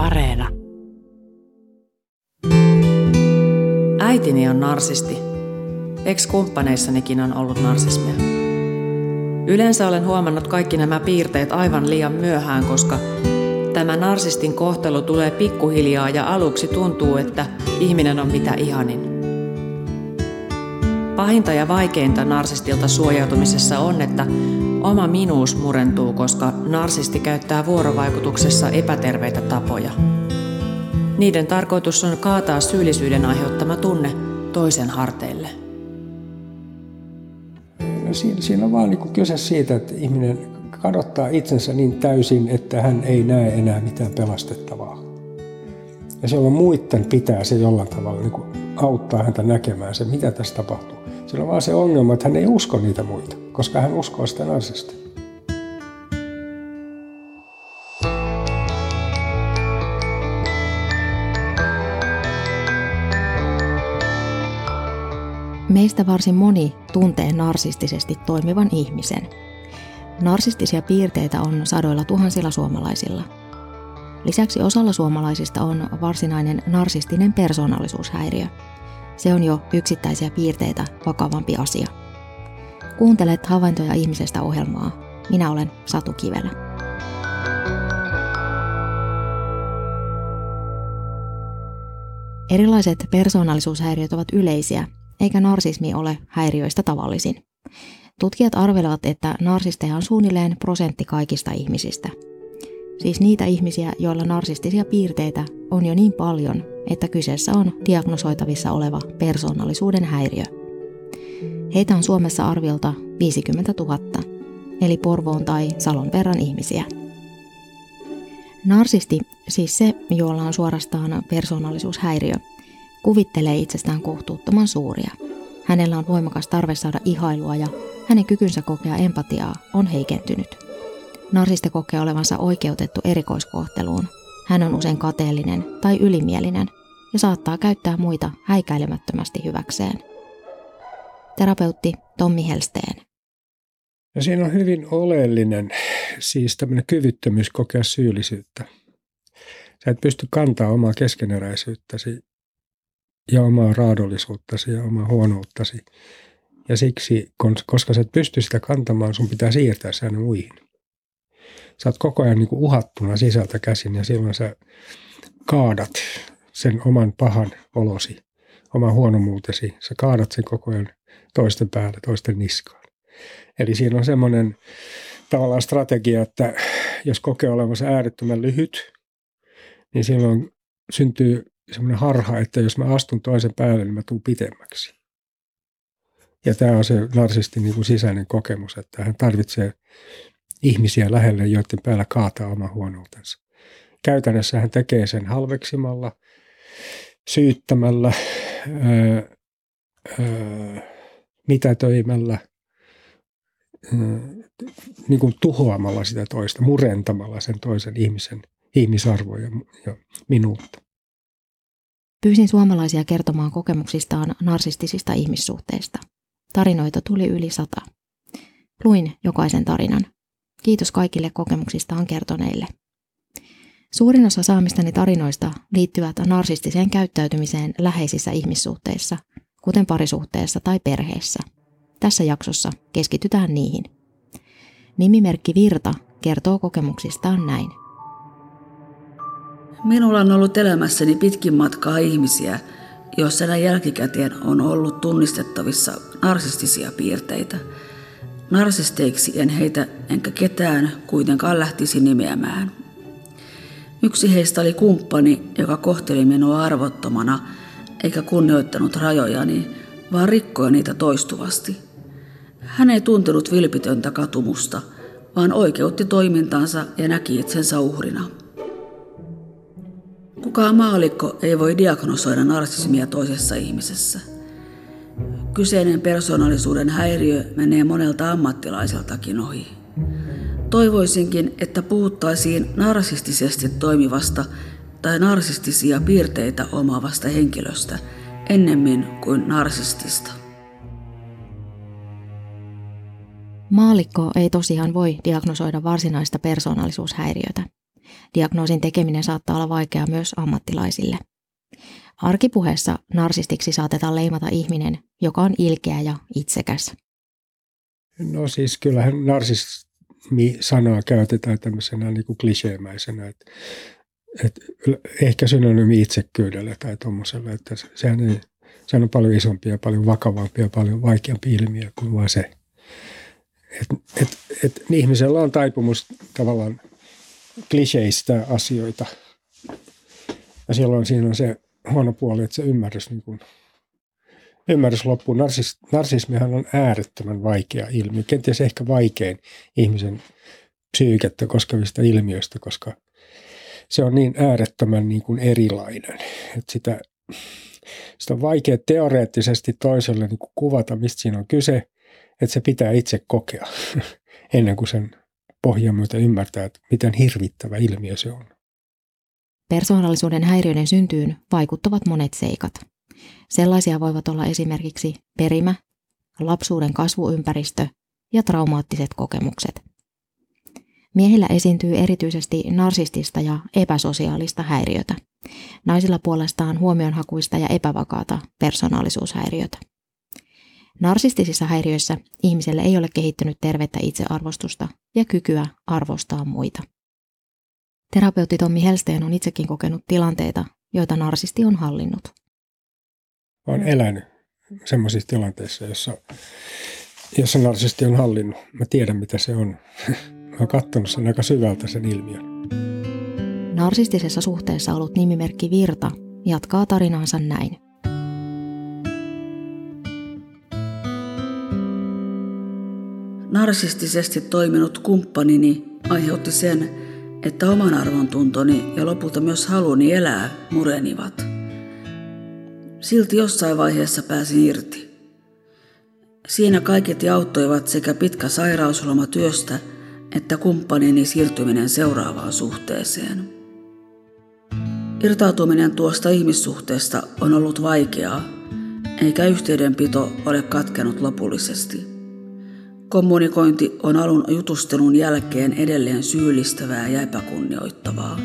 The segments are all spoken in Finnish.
Areena. Äitini on narsisti. Ex-kumppaneissanikin on ollut narsismia. Yleensä olen huomannut kaikki nämä piirteet aivan liian myöhään, koska tämä narsistin kohtelu tulee pikkuhiljaa ja aluksi tuntuu, että ihminen on mitä ihanin. Pahinta ja vaikeinta narsistilta suojautumisessa on, että oma minuus murentuu, koska narsisti käyttää vuorovaikutuksessa epäterveitä tapoja. Niiden tarkoitus on kaataa syyllisyyden aiheuttama tunne toisen harteille. No siinä, siinä on vaan niin kyse siitä, että ihminen kadottaa itsensä niin täysin, että hän ei näe enää mitään pelastettavaa. Ja silloin muiden pitää se jollain tavalla niin auttaa häntä näkemään se, mitä tässä tapahtuu. Sillä on vaan se ongelma, että hän ei usko niitä muita, koska hän uskoo sitä narsista. Meistä varsin moni tuntee narsistisesti toimivan ihmisen. Narsistisia piirteitä on sadoilla tuhansilla suomalaisilla. Lisäksi osalla suomalaisista on varsinainen narsistinen persoonallisuushäiriö. Se on jo yksittäisiä piirteitä vakavampi asia. Kuuntelet havaintoja ihmisestä ohjelmaa. Minä olen Satu Kivelä. Erilaiset persoonallisuushäiriöt ovat yleisiä eikä narsismi ole häiriöistä tavallisin. Tutkijat arvelevat, että narsisteja on suunnilleen prosentti kaikista ihmisistä. Siis niitä ihmisiä, joilla narsistisia piirteitä on jo niin paljon, että kyseessä on diagnosoitavissa oleva persoonallisuuden häiriö. Heitä on Suomessa arviolta 50 000, eli Porvoon tai Salon verran ihmisiä. Narsisti, siis se, jolla on suorastaan persoonallisuushäiriö, kuvittelee itsestään kohtuuttoman suuria. Hänellä on voimakas tarve saada ihailua ja hänen kykynsä kokea empatiaa on heikentynyt. Narsista kokee olevansa oikeutettu erikoiskohteluun. Hän on usein kateellinen tai ylimielinen ja saattaa käyttää muita häikäilemättömästi hyväkseen. Terapeutti Tommi Helsteen. Ja siinä on hyvin oleellinen siis tämmöinen kyvyttömyys kokea syyllisyyttä. Sä et pysty kantaa omaa keskeneräisyyttäsi ja omaa raadollisuuttasi ja omaa huonouttasi. Ja siksi, koska sä et pysty sitä kantamaan, sun pitää siirtää se aina muihin. Sä oot koko ajan niin uhattuna sisältä käsin ja silloin sä kaadat sen oman pahan olosi, oman huonomuutesi. Sä kaadat sen koko ajan toisten päälle, toisten niskaan. Eli siinä on semmoinen tavallaan strategia, että jos kokee olevansa äärettömän lyhyt, niin silloin syntyy semmoinen harha, että jos mä astun toisen päälle, niin mä tuun pitemmäksi. Ja tämä on se narsistin niin sisäinen kokemus, että hän tarvitsee ihmisiä lähelle, joiden päällä kaataa oma huonoutensa. Käytännössä hän tekee sen halveksimalla, syyttämällä, öö, öö, mitätöimällä, öö, niin kuin tuhoamalla sitä toista, murentamalla sen toisen ihmisen ihmisarvoja ja minuutta. Pyysin suomalaisia kertomaan kokemuksistaan narsistisista ihmissuhteista. Tarinoita tuli yli sata. Luin jokaisen tarinan. Kiitos kaikille kokemuksistaan kertoneille. Suurin osa saamistani tarinoista liittyvät narsistiseen käyttäytymiseen läheisissä ihmissuhteissa, kuten parisuhteessa tai perheessä. Tässä jaksossa keskitytään niihin. Nimimerkki Virta kertoo kokemuksistaan näin. Minulla on ollut elämässäni pitkin matkaa ihmisiä, joissa näin jälkikäteen on ollut tunnistettavissa narsistisia piirteitä. Narsisteiksi en heitä enkä ketään kuitenkaan lähtisi nimeämään. Yksi heistä oli kumppani, joka kohteli minua arvottomana eikä kunnioittanut rajojani, vaan rikkoi niitä toistuvasti. Hän ei tuntenut vilpitöntä katumusta, vaan oikeutti toimintansa ja näki itsensä uhrina. Kukaan maalikko ei voi diagnosoida narsismia toisessa ihmisessä. Kyseinen persoonallisuuden häiriö menee monelta ammattilaiseltakin ohi. Toivoisinkin, että puhuttaisiin narsistisesti toimivasta tai narsistisia piirteitä omaavasta henkilöstä ennemmin kuin narsistista. Maalikko ei tosiaan voi diagnosoida varsinaista persoonallisuushäiriötä. Diagnoosin tekeminen saattaa olla vaikeaa myös ammattilaisille. Arkipuheessa narsistiksi saatetaan leimata ihminen, joka on ilkeä ja itsekäs. No siis kyllähän narsismi-sanaa käytetään tämmöisenä niin kuin kliseemäisenä, että, että ehkä synonyymi itsekkyydelle tai tuommoiselle, että sehän, ei, sehän on paljon isompi ja paljon vakavampi ja paljon vaikeampi ilmiö kuin vain se. Et, et, et ihmisellä on taipumus tavallaan kliseistä asioita. Ja silloin siinä on se huono puoli, että se ymmärrys, niin kuin, ymmärrys loppuu. Narsis, narsismihan on äärettömän vaikea ilmiö, kenties ehkä vaikein ihmisen psyykettä koskevista ilmiöistä, koska se on niin äärettömän niin kuin erilainen, että sitä, sitä on vaikea teoreettisesti toiselle niin kuin kuvata, mistä siinä on kyse, että se pitää itse kokea ennen kuin sen pohjan myötä ymmärtää, että miten hirvittävä ilmiö se on. Persoonallisuuden häiriöiden syntyyn vaikuttavat monet seikat. Sellaisia voivat olla esimerkiksi perimä, lapsuuden kasvuympäristö ja traumaattiset kokemukset. Miehillä esiintyy erityisesti narsistista ja epäsosiaalista häiriötä. Naisilla puolestaan huomionhakuista ja epävakaata persoonallisuushäiriötä. Narsistisissa häiriöissä ihmiselle ei ole kehittynyt tervettä itsearvostusta ja kykyä arvostaa muita. Terapeutti Tommi Helsteen on itsekin kokenut tilanteita, joita narsisti on hallinnut. Olen elänyt sellaisissa tilanteissa, jossa, jossa narsisti on hallinnut. Mä tiedän, mitä se on. Mä oon katsonut sen aika syvältä sen ilmiön. Narsistisessa suhteessa ollut nimimerkki Virta jatkaa tarinaansa näin. Narsistisesti toiminut kumppanini aiheutti sen, että oman arvontuntoni ja lopulta myös haluni elää murenivat. Silti jossain vaiheessa pääsin irti. Siinä kaiket auttoivat sekä pitkä sairausloma työstä että kumppanini siirtyminen seuraavaan suhteeseen. Irtautuminen tuosta ihmissuhteesta on ollut vaikeaa, eikä yhteydenpito ole katkenut lopullisesti. Kommunikointi on alun jutustelun jälkeen edelleen syyllistävää ja epäkunnioittavaa.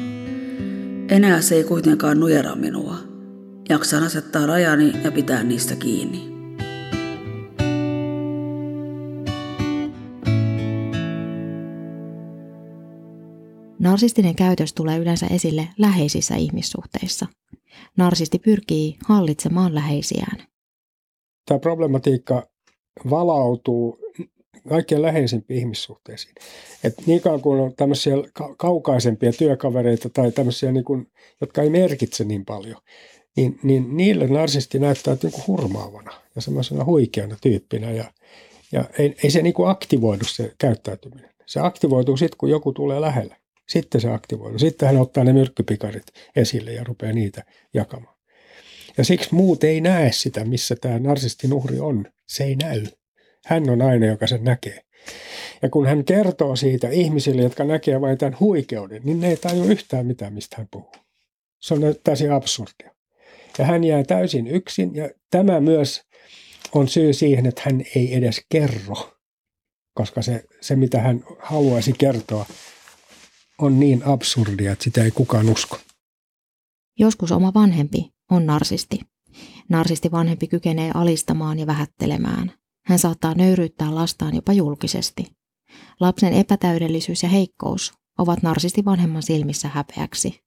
Enää se ei kuitenkaan nujera minua. Jaksan asettaa rajani ja pitää niistä kiinni. Narsistinen käytös tulee yleensä esille läheisissä ihmissuhteissa. Narsisti pyrkii hallitsemaan läheisiään. Tämä problematiikka valautuu kaikkein läheisimpiin ihmissuhteisiin. Et niin kauan kuin on tämmöisiä kaukaisempia työkavereita tai tämmöisiä, niin kuin, jotka ei merkitse niin paljon, niin, niin niille narsisti näyttää niin hurmaavana ja semmoisena huikeana tyyppinä ja, ja ei, ei se niin kuin aktivoidu se käyttäytyminen. Se aktivoituu sitten, kun joku tulee lähelle. Sitten se aktivoituu. Sitten hän ottaa ne myrkkypikarit esille ja rupeaa niitä jakamaan. Ja siksi muut ei näe sitä, missä tämä narsistin uhri on. Se ei näy. Hän on aina, joka sen näkee. Ja kun hän kertoo siitä ihmisille, jotka näkee vain tämän huikeuden, niin ne ei tajua yhtään mitään, mistä hän puhuu. Se on täysin absurdia. Ja hän jää täysin yksin ja tämä myös on syy siihen, että hän ei edes kerro, koska se, se mitä hän haluaisi kertoa, on niin absurdia, että sitä ei kukaan usko. Joskus oma vanhempi on narsisti. Narsisti vanhempi kykenee alistamaan ja vähättelemään. Hän saattaa nöyryyttää lastaan jopa julkisesti. Lapsen epätäydellisyys ja heikkous ovat narsisti vanhemman silmissä häpeäksi.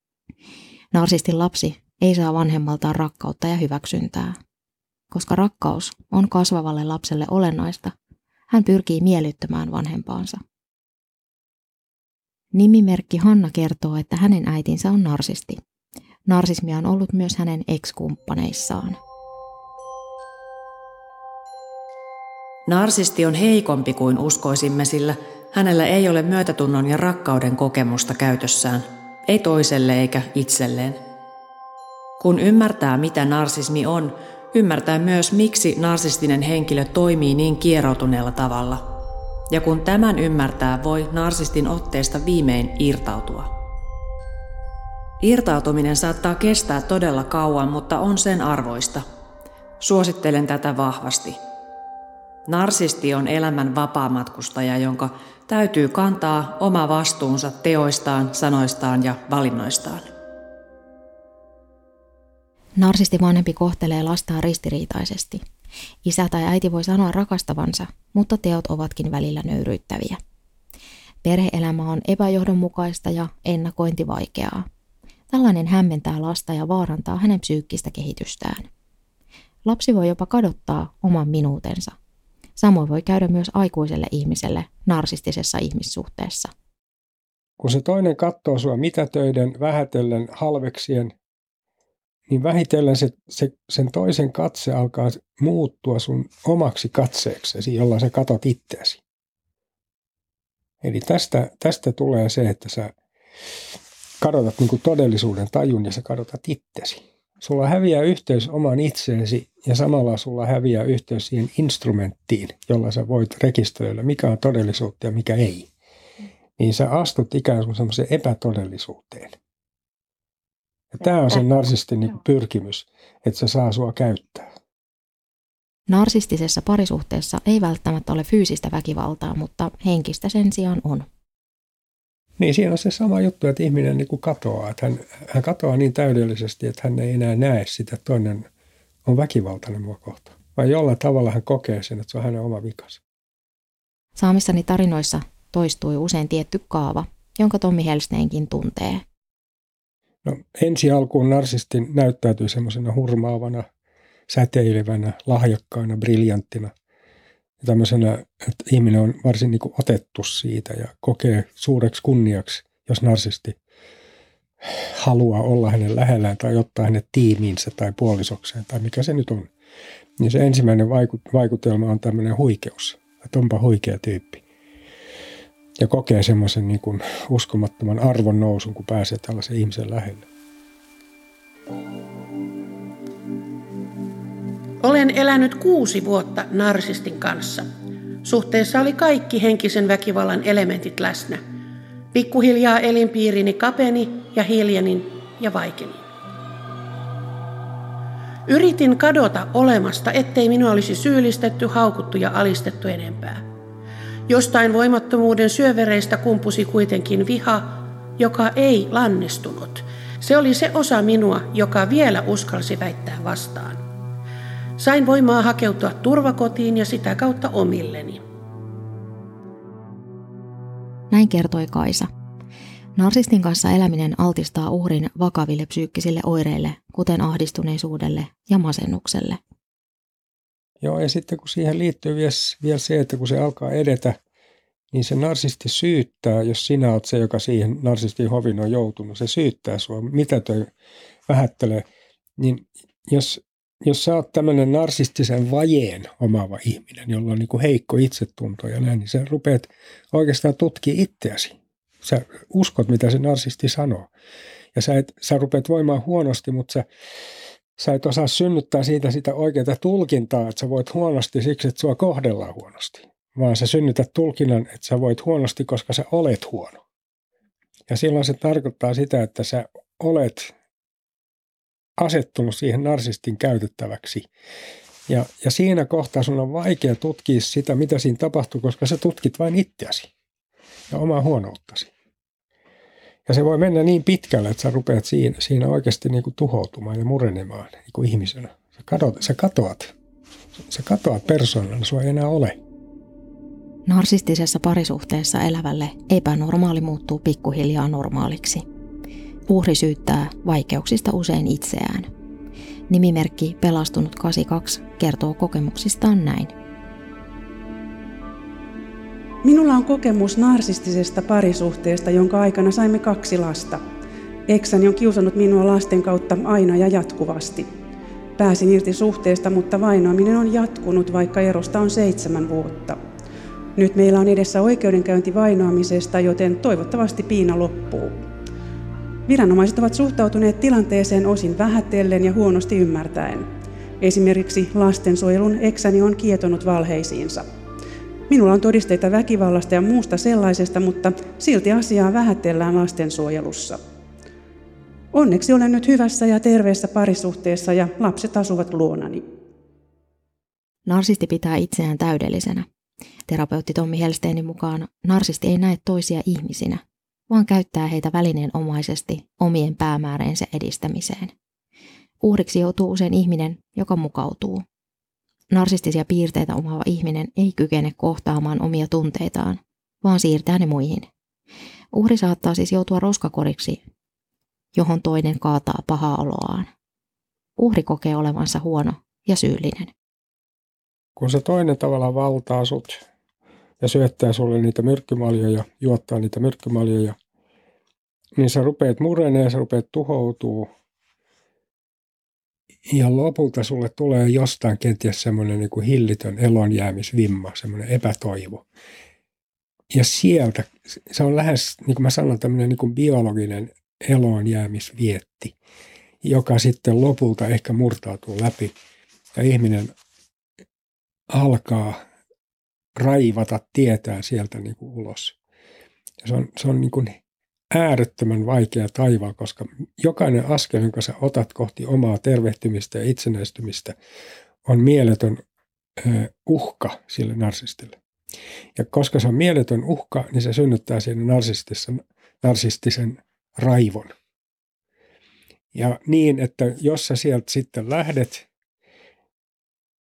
Narsistin lapsi ei saa vanhemmaltaan rakkautta ja hyväksyntää. Koska rakkaus on kasvavalle lapselle olennaista, hän pyrkii miellyttämään vanhempaansa. Nimimerkki Hanna kertoo, että hänen äitinsä on narsisti. Narsismia on ollut myös hänen ekskumppaneissaan. Narsisti on heikompi kuin uskoisimme, sillä hänellä ei ole myötätunnon ja rakkauden kokemusta käytössään, ei toiselle eikä itselleen. Kun ymmärtää, mitä narsismi on, ymmärtää myös, miksi narsistinen henkilö toimii niin kieroutuneella tavalla. Ja kun tämän ymmärtää, voi narsistin otteesta viimein irtautua. Irtautuminen saattaa kestää todella kauan, mutta on sen arvoista. Suosittelen tätä vahvasti – Narsisti on elämän vapaamatkustaja, jonka täytyy kantaa oma vastuunsa teoistaan, sanoistaan ja valinnoistaan. Narsisti vanhempi kohtelee lastaan ristiriitaisesti. Isä tai äiti voi sanoa rakastavansa, mutta teot ovatkin välillä nöyryyttäviä. Perheelämä on epäjohdonmukaista ja ennakointi vaikeaa. Tällainen hämmentää lasta ja vaarantaa hänen psyykkistä kehitystään. Lapsi voi jopa kadottaa oman minuutensa. Samoin voi käydä myös aikuiselle ihmiselle narsistisessa ihmissuhteessa. Kun se toinen katsoo sua mitätöiden, vähätellen, halveksien, niin vähitellen se, se, sen toisen katse alkaa muuttua sun omaksi katseeksesi, jolla sä katot itseäsi. Eli tästä, tästä tulee se, että sä kadotat niin todellisuuden tajun ja sä kadotat itsesi. Sulla häviää yhteys omaan itseesi ja samalla sulla häviää yhteys siihen instrumenttiin, jolla sä voit rekisteröidä, mikä on todellisuutta ja mikä ei. Niin sä astut ikään kuin semmoiseen epätodellisuuteen. Ja tämä on se narsistin niin pyrkimys, että se saa sua käyttää. Narsistisessa parisuhteessa ei välttämättä ole fyysistä väkivaltaa, mutta henkistä sen sijaan on. Niin siinä on se sama juttu, että ihminen niin kuin katoaa. Että hän, hän katoaa niin täydellisesti, että hän ei enää näe sitä, että toinen on väkivaltainen mua kohta. Vai jollain tavalla hän kokee sen, että se on hänen oma vikas. Saamissani tarinoissa toistui usein tietty kaava, jonka Tommi Helsteinkin tuntee. No, ensi alkuun narsistin näyttäytyy semmoisena hurmaavana, säteilevänä, lahjakkaana, briljanttina. Ja tämmöisenä, että ihminen on varsin niin otettu siitä ja kokee suureksi kunniaksi, jos narsisti haluaa olla hänen lähellään tai ottaa hänet tiimiinsä tai puolisokseen tai mikä se nyt on. Niin se ensimmäinen vaikutelma on tämmöinen huikeus, että onpa huikea tyyppi ja kokee semmoisen niin kuin uskomattoman arvon nousun, kun pääsee tällaisen ihmisen lähelle. Olen elänyt kuusi vuotta narsistin kanssa. Suhteessa oli kaikki henkisen väkivallan elementit läsnä. Pikkuhiljaa elinpiirini kapeni ja hiljenin ja vaikenin. Yritin kadota olemasta, ettei minua olisi syyllistetty, haukuttu ja alistettu enempää. Jostain voimattomuuden syövereistä kumpusi kuitenkin viha, joka ei lannistunut. Se oli se osa minua, joka vielä uskalsi väittää vastaan. Sain voimaa hakeutua turvakotiin ja sitä kautta omilleni. Näin kertoi Kaisa. Narsistin kanssa eläminen altistaa uhrin vakaville psyykkisille oireille, kuten ahdistuneisuudelle ja masennukselle. Joo, ja sitten kun siihen liittyy vielä se, että kun se alkaa edetä, niin se narsisti syyttää, jos sinä olet se, joka siihen narsistin hovin on joutunut, se syyttää sinua, mitä toi vähättelee. Niin jos, jos sä oot tämmöinen narsistisen vajeen omaava ihminen, jolla on niin kuin heikko itsetunto ja näin, niin sä rupeat oikeastaan tutkia itseäsi. Sä uskot, mitä se narsisti sanoo. Ja sä, et, sä rupeat voimaan huonosti, mutta sä, sä et osaa synnyttää siitä sitä oikeaa tulkintaa, että sä voit huonosti siksi, että sua kohdellaan huonosti, vaan sä synnytät tulkinnan, että sä voit huonosti, koska sä olet huono. Ja silloin se tarkoittaa sitä, että sä olet asettunut siihen narsistin käytettäväksi. Ja, ja siinä kohtaa sun on vaikea tutkia sitä, mitä siinä tapahtuu, koska sä tutkit vain itseäsi ja omaa huonouttasi. Ja se voi mennä niin pitkälle, että sä rupeat siinä, siinä oikeasti niin kuin tuhoutumaan ja murenemaan niin kuin ihmisenä. Sä, kadot, sä katoat. Sä katoat persoonana, sua ei enää ole. Narsistisessa parisuhteessa elävälle epänormaali muuttuu pikkuhiljaa normaaliksi. Uhri syyttää vaikeuksista usein itseään. Nimimerkki Pelastunut 82 kertoo kokemuksistaan näin. Minulla on kokemus narsistisesta parisuhteesta, jonka aikana saimme kaksi lasta. Eksäni on kiusannut minua lasten kautta aina ja jatkuvasti. Pääsin irti suhteesta, mutta vainoaminen on jatkunut, vaikka erosta on seitsemän vuotta. Nyt meillä on edessä oikeudenkäynti vainoamisesta, joten toivottavasti piina loppuu. Viranomaiset ovat suhtautuneet tilanteeseen osin vähätellen ja huonosti ymmärtäen. Esimerkiksi lastensuojelun eksäni on kietonut valheisiinsa. Minulla on todisteita väkivallasta ja muusta sellaisesta, mutta silti asiaa vähätellään lastensuojelussa. Onneksi olen nyt hyvässä ja terveessä parisuhteessa ja lapset asuvat luonani. Narsisti pitää itseään täydellisenä. Terapeutti Tommi Helsteinin mukaan narsisti ei näe toisia ihmisinä, vaan käyttää heitä välineenomaisesti omien päämääreensä edistämiseen. Uhriksi joutuu usein ihminen, joka mukautuu. Narsistisia piirteitä omaava ihminen ei kykene kohtaamaan omia tunteitaan, vaan siirtää ne muihin. Uhri saattaa siis joutua roskakoriksi, johon toinen kaataa pahaa oloaan. Uhri kokee olevansa huono ja syyllinen. Kun se toinen tavallaan valtaa sut ja syöttää sulle niitä myrkkymaljoja, juottaa niitä myrkkymaljoja, niin sä rupeat murenee, sä rupeat tuhoutuu. Ja lopulta sulle tulee jostain kenties semmoinen niin hillitön elonjäämisvimma, semmoinen epätoivo. Ja sieltä, se on lähes, niin kuin mä sanon, tämmöinen niin kuin biologinen eloonjäämisvietti, joka sitten lopulta ehkä murtautuu läpi ja ihminen alkaa raivata tietää sieltä niin kuin ulos. Ja se on, se on niin kuin äärettömän vaikea taival, koska jokainen askel, jonka sä otat kohti omaa tervehtymistä ja itsenäistymistä, on mieletön uhka sille narsistille. Ja koska se on mieletön uhka, niin se synnyttää siinä narsistisen, narsistisen raivon. Ja niin, että jos sä sieltä sitten lähdet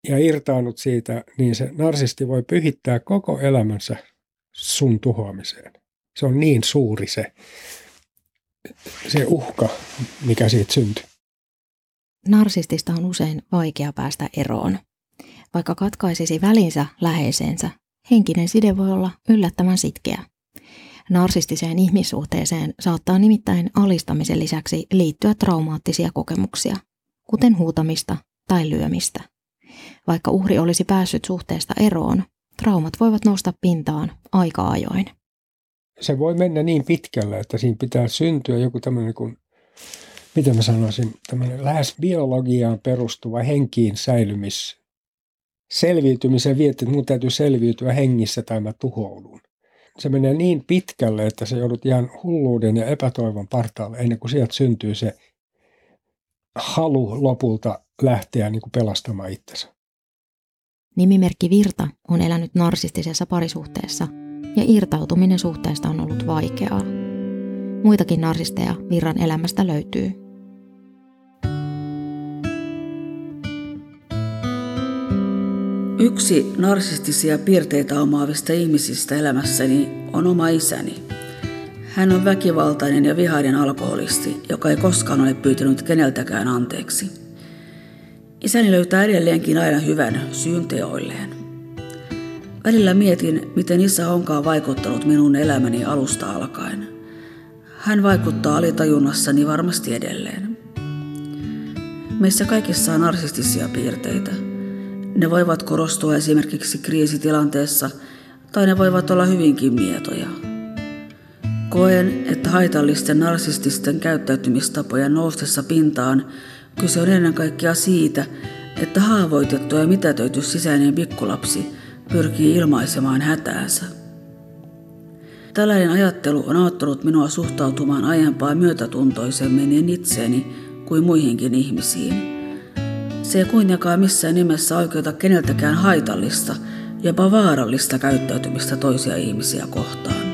ja irtaanut siitä, niin se narsisti voi pyhittää koko elämänsä sun tuhoamiseen. Se on niin suuri se, se uhka, mikä siitä syntyy. Narsistista on usein vaikea päästä eroon. Vaikka katkaisisi välinsä läheisensä, henkinen side voi olla yllättävän sitkeä. Narsistiseen ihmissuhteeseen saattaa nimittäin alistamisen lisäksi liittyä traumaattisia kokemuksia, kuten huutamista tai lyömistä. Vaikka uhri olisi päässyt suhteesta eroon, traumat voivat nousta pintaan aika ajoin. Se voi mennä niin pitkälle, että siinä pitää syntyä joku tämmöinen kuin, miten mä sanoisin, tämmöinen lähes biologiaan perustuva henkiin säilymis, selviytymisen vietti, että mun täytyy selviytyä hengissä tai mä tuhoudun se menee niin pitkälle, että se joudut ihan hulluuden ja epätoivon partaalle ennen kuin sieltä syntyy se halu lopulta lähteä niin kuin pelastamaan itsensä. Nimimerkki Virta on elänyt narsistisessa parisuhteessa ja irtautuminen suhteesta on ollut vaikeaa. Muitakin narsisteja Virran elämästä löytyy. Yksi narsistisia piirteitä omaavista ihmisistä elämässäni on oma isäni. Hän on väkivaltainen ja vihainen alkoholisti, joka ei koskaan ole pyytänyt keneltäkään anteeksi. Isäni löytää edelleenkin aina hyvän syyn teoilleen. Välillä mietin, miten isä onkaan vaikuttanut minun elämäni alusta alkaen. Hän vaikuttaa alitajunnassani varmasti edelleen. Meissä kaikissa on narsistisia piirteitä – ne voivat korostua esimerkiksi kriisitilanteessa tai ne voivat olla hyvinkin mietoja. Koen, että haitallisten narsististen käyttäytymistapojen noustessa pintaan kyse on ennen kaikkea siitä, että haavoitettu ja mitätöity sisäinen pikkulapsi pyrkii ilmaisemaan hätäänsä. Tällainen ajattelu on auttanut minua suhtautumaan aiempaa myötätuntoisemmin niin itseeni kuin muihinkin ihmisiin – se ei kuitenkaan missään nimessä oikeuta keneltäkään haitallista, jopa vaarallista käyttäytymistä toisia ihmisiä kohtaan.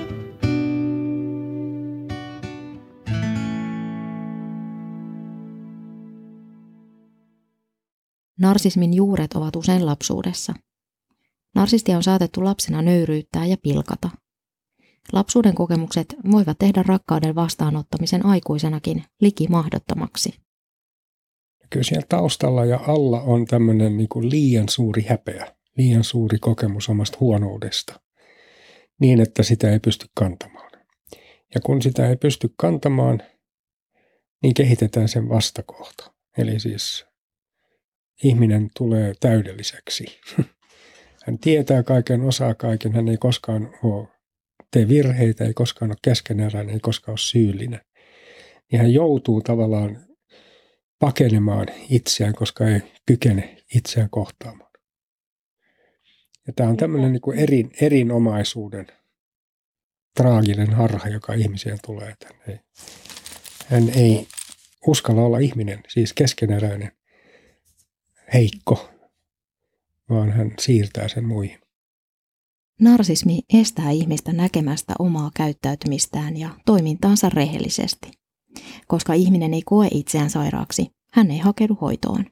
Narsismin juuret ovat usein lapsuudessa. Narsistia on saatettu lapsena nöyryyttää ja pilkata. Lapsuuden kokemukset voivat tehdä rakkauden vastaanottamisen aikuisenakin liki mahdottomaksi kyllä siellä taustalla ja alla on tämmöinen niin kuin liian suuri häpeä, liian suuri kokemus omasta huonoudesta, niin että sitä ei pysty kantamaan. Ja kun sitä ei pysty kantamaan, niin kehitetään sen vastakohta. Eli siis ihminen tulee täydelliseksi. Hän tietää kaiken, osaa kaiken, hän ei koskaan ole, tee virheitä, ei koskaan ole keskeneräinen, ei koskaan ole syyllinen. Niin hän joutuu tavallaan pakenemaan itseään, koska ei kykene itseään kohtaamaan. Ja tämä on tämmöinen niin kuin erin, erinomaisuuden traaginen harha, joka ihmiseen tulee. Hän ei, hän ei uskalla olla ihminen, siis keskeneräinen, heikko, vaan hän siirtää sen muihin. Narsismi estää ihmistä näkemästä omaa käyttäytymistään ja toimintaansa rehellisesti. Koska ihminen ei koe itseään sairaaksi, hän ei hakeudu hoitoon.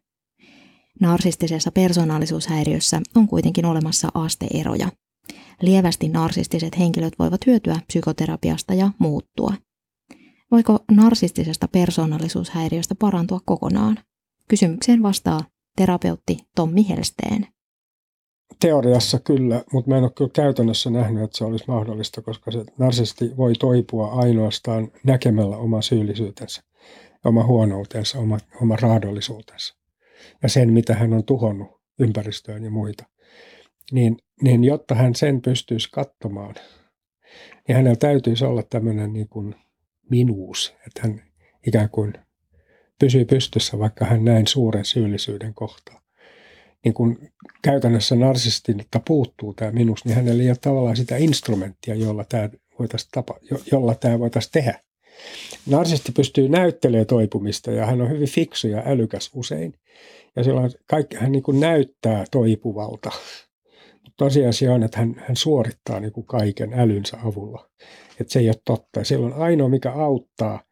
Narsistisessa persoonallisuushäiriössä on kuitenkin olemassa asteeroja. Lievästi narsistiset henkilöt voivat hyötyä psykoterapiasta ja muuttua. Voiko narsistisesta persoonallisuushäiriöstä parantua kokonaan? Kysymykseen vastaa terapeutti Tommi Helsteen. Teoriassa kyllä, mutta mä en ole kyllä käytännössä nähnyt, että se olisi mahdollista, koska se narsisti voi toipua ainoastaan näkemällä oma syyllisyytensä, oma huonoutensa, oma, oma raadollisuutensa ja sen, mitä hän on tuhonnut ympäristöön ja muita. Niin, niin jotta hän sen pystyisi katsomaan, niin hänellä täytyisi olla tämmöinen niin kuin minuus, että hän ikään kuin pysyy pystyssä, vaikka hän näin suuren syyllisyyden kohtaa. Niin kun käytännössä narsistilta puuttuu tämä minus, niin hänellä ei ole tavallaan sitä instrumenttia, jolla tämä voitaisiin, tapa, jolla tämä voitaisiin tehdä. Narsisti pystyy näyttelemään toipumista ja hän on hyvin fiksu ja älykäs usein. Ja silloin kaikki, hän niin näyttää toipuvalta. Mutta tosiasia on, että hän, hän suorittaa niin kuin kaiken älynsä avulla. Että se ei ole totta. Ja silloin ainoa, mikä auttaa,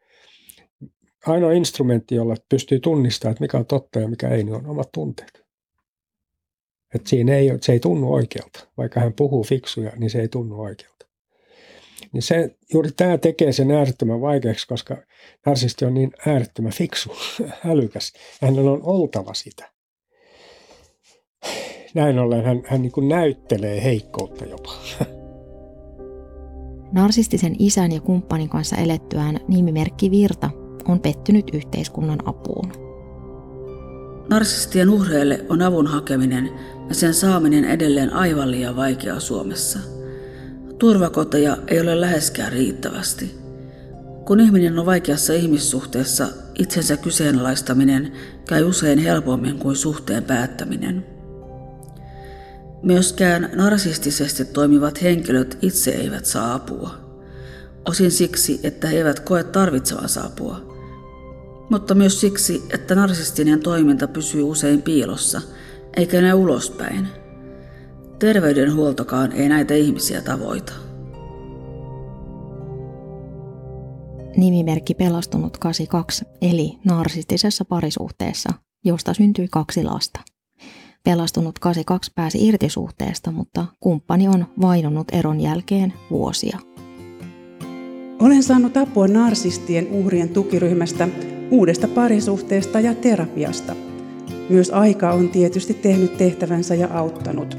ainoa instrumentti, jolla pystyy tunnistamaan, että mikä on totta ja mikä ei, niin on omat tunteet. Että siinä ei, se ei tunnu oikealta. Vaikka hän puhuu fiksuja, niin se ei tunnu oikealta. Niin se, juuri tämä tekee sen äärettömän vaikeaksi, koska narsisti on niin äärettömän fiksu, älykäs. Ja hänellä on oltava sitä. Näin ollen hän, hän niin kuin näyttelee heikkoutta jopa. Narsistisen isän ja kumppanin kanssa elettyään nimimerkki Virta on pettynyt yhteiskunnan apuun. Narsistien uhreille on avun hakeminen ja sen saaminen edelleen aivan liian vaikeaa Suomessa. Turvakoteja ei ole läheskään riittävästi. Kun ihminen on vaikeassa ihmissuhteessa, itsensä kyseenalaistaminen käy usein helpommin kuin suhteen päättäminen. Myöskään narsistisesti toimivat henkilöt itse eivät saa apua. Osin siksi, että he eivät koe tarvitsevansa apua. Mutta myös siksi, että narsistinen toiminta pysyy usein piilossa, eikä näy ulospäin. Terveydenhuoltokaan ei näitä ihmisiä tavoita. Nimimerkki Pelastunut 82 eli narsistisessa parisuhteessa, josta syntyi kaksi lasta. Pelastunut 82 pääsi irti suhteesta, mutta kumppani on vainonnut eron jälkeen vuosia. Olen saanut apua narsistien uhrien tukiryhmästä, uudesta parisuhteesta ja terapiasta. Myös aika on tietysti tehnyt tehtävänsä ja auttanut.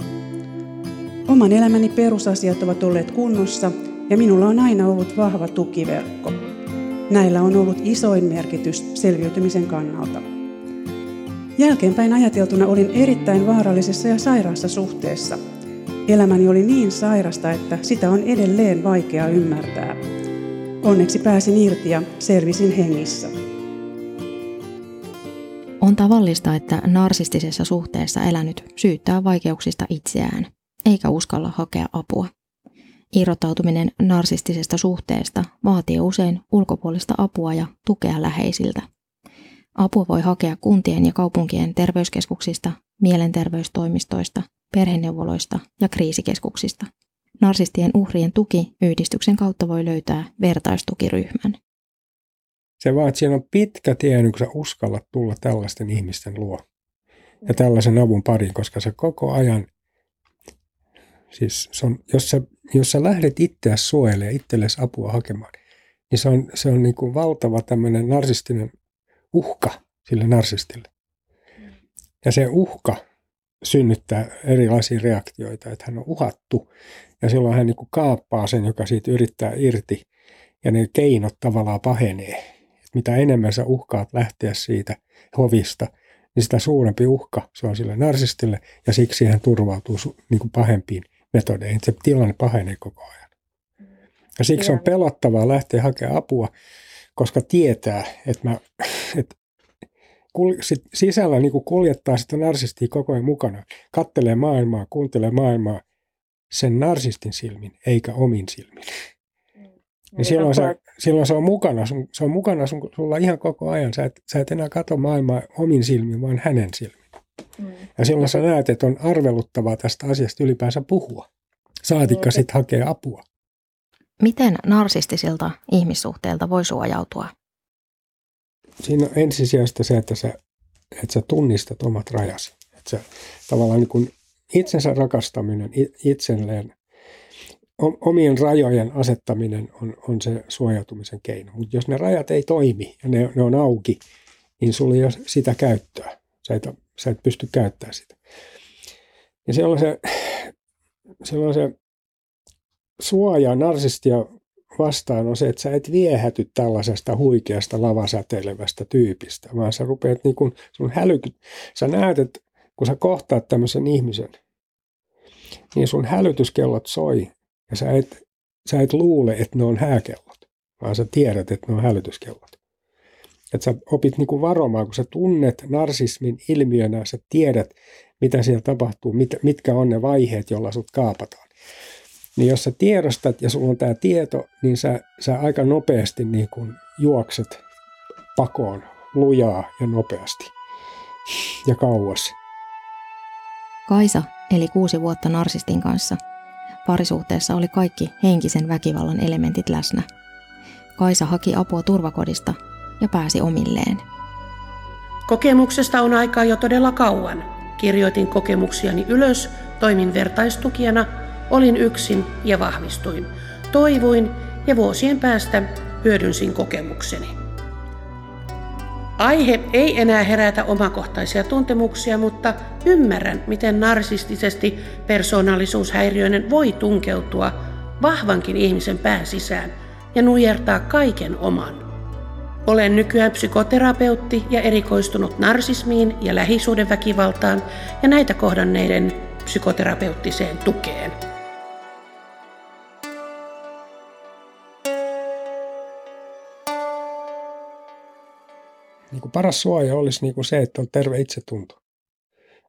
Oman elämäni perusasiat ovat olleet kunnossa ja minulla on aina ollut vahva tukiverkko. Näillä on ollut isoin merkitys selviytymisen kannalta. Jälkeenpäin ajateltuna olin erittäin vaarallisessa ja sairaassa suhteessa. Elämäni oli niin sairasta, että sitä on edelleen vaikea ymmärtää. Onneksi pääsin irti ja selvisin hengissä. On tavallista, että narsistisessa suhteessa elänyt syyttää vaikeuksista itseään, eikä uskalla hakea apua. Irrottautuminen narsistisesta suhteesta vaatii usein ulkopuolista apua ja tukea läheisiltä. Apua voi hakea kuntien ja kaupunkien terveyskeskuksista, mielenterveystoimistoista, perheneuvoloista ja kriisikeskuksista. Narsistien uhrien tuki yhdistyksen kautta voi löytää vertaistukiryhmän. Se vaan, että siinä on pitkä tie, kun sä uskallat tulla tällaisten ihmisten luo ja tällaisen avun pariin, koska sä koko ajan, siis se on, jos, sä, jos sä lähdet itseäsi suojelemaan, itsellesi apua hakemaan, niin se on, se on niin kuin valtava tämmöinen narsistinen uhka sille narsistille. Ja se uhka synnyttää erilaisia reaktioita, että hän on uhattu ja silloin hän niin kuin kaappaa sen, joka siitä yrittää irti ja ne keinot tavallaan pahenee. Mitä enemmän sä uhkaat lähteä siitä hovista, niin sitä suurempi uhka se on sille narsistille ja siksi hän turvautuu niin kuin pahempiin metodeihin. Se tilanne pahenee koko ajan. Ja siksi on pelottavaa lähteä hakemaan apua, koska tietää, että, mä, että kul, sit sisällä niin kuin kuljettaa sitä narsistia koko ajan mukana. Kattelee maailmaa, kuuntelee maailmaa sen narsistin silmin, eikä omin silmin. Mm. Niin silloin, se, silloin se on mukana, sun, se on mukana sun, sulla ihan koko ajan. Sä et, sä et enää katso maailmaa omin silmin, vaan hänen silmin. Mm. Ja silloin sä näet, että on arveluttavaa tästä asiasta ylipäänsä puhua. Saatikka sitten hakee apua. Miten narsistisilta ihmissuhteilta voi suojautua? Siinä on ensisijaista se, että sä, että sä tunnistat omat rajasi. Että sä, tavallaan niin kuin itsensä rakastaminen, itselleen, omien rajojen asettaminen on, on se suojautumisen keino. Mutta jos ne rajat ei toimi ja ne, ne on auki, niin sulla ei ole sitä käyttöä. Sä et, sä et pysty käyttämään sitä. Ja se on se, se, on se narsistia vastaan on se, että sä et viehäty tällaisesta huikeasta lavasäteilevästä tyypistä, vaan sä rupeat niin kun sun hälyky, sä näet, että kun sä kohtaat tämmöisen ihmisen, niin sun hälytyskellot soi ja sä et, sä et luule, että ne on hääkellot, vaan sä tiedät, että ne on hälytyskellot. Että sä opit niin kuin varomaan, kun sä tunnet narsismin ilmiönä, sä tiedät, mitä siellä tapahtuu, mit, mitkä on ne vaiheet, joilla sut kaapataan. Niin jos sä tiedostat ja sulla on tämä tieto, niin sä, sä aika nopeasti niin kuin juokset pakoon lujaa ja nopeasti ja kauas. Kaisa eli kuusi vuotta narsistin kanssa. Parisuhteessa oli kaikki henkisen väkivallan elementit läsnä. Kaisa haki apua turvakodista ja pääsi omilleen. Kokemuksesta on aikaa jo todella kauan. Kirjoitin kokemuksiani ylös, toimin vertaistukijana, olin yksin ja vahvistuin. Toivuin ja vuosien päästä hyödynsin kokemukseni. Aihe ei enää herätä omakohtaisia tuntemuksia, mutta ymmärrän, miten narsistisesti persoonallisuushäiriöinen voi tunkeutua vahvankin ihmisen pään sisään ja nujertaa kaiken oman. Olen nykyään psykoterapeutti ja erikoistunut narsismiin ja lähisuudenväkivaltaan ja näitä kohdanneiden psykoterapeuttiseen tukeen. Niin kuin paras suoja olisi niin kuin se, että on terve itsetunto.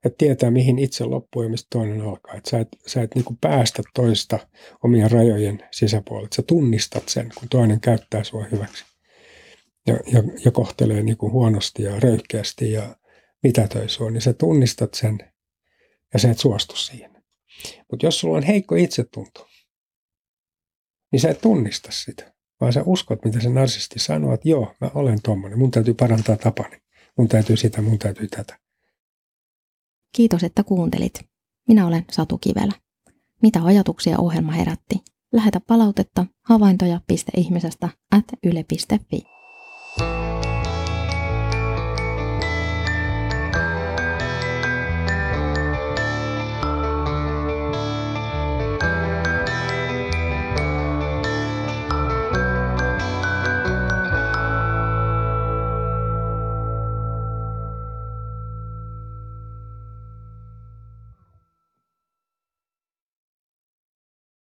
Että tietää, mihin itse loppuu ja mistä toinen alkaa. Että sä et, sä et niin kuin päästä toista omien rajojen sisäpuolelle. Sä tunnistat sen, kun toinen käyttää sua hyväksi ja, ja, ja kohtelee niin kuin huonosti ja röyhkeästi ja mitätöi sua, niin sä tunnistat sen ja sä et suostu siihen. Mutta jos sulla on heikko itsetunto, niin sä et tunnista sitä, vaan sä uskot, mitä se narsisti sanoo, että joo, mä olen tommonen, mun täytyy parantaa tapani, mun täytyy sitä, mun täytyy tätä. Kiitos, että kuuntelit. Minä olen Satu Kivelä. Mitä ajatuksia ohjelma herätti? Lähetä palautetta havaintoja.ihmisestä at yle.fi.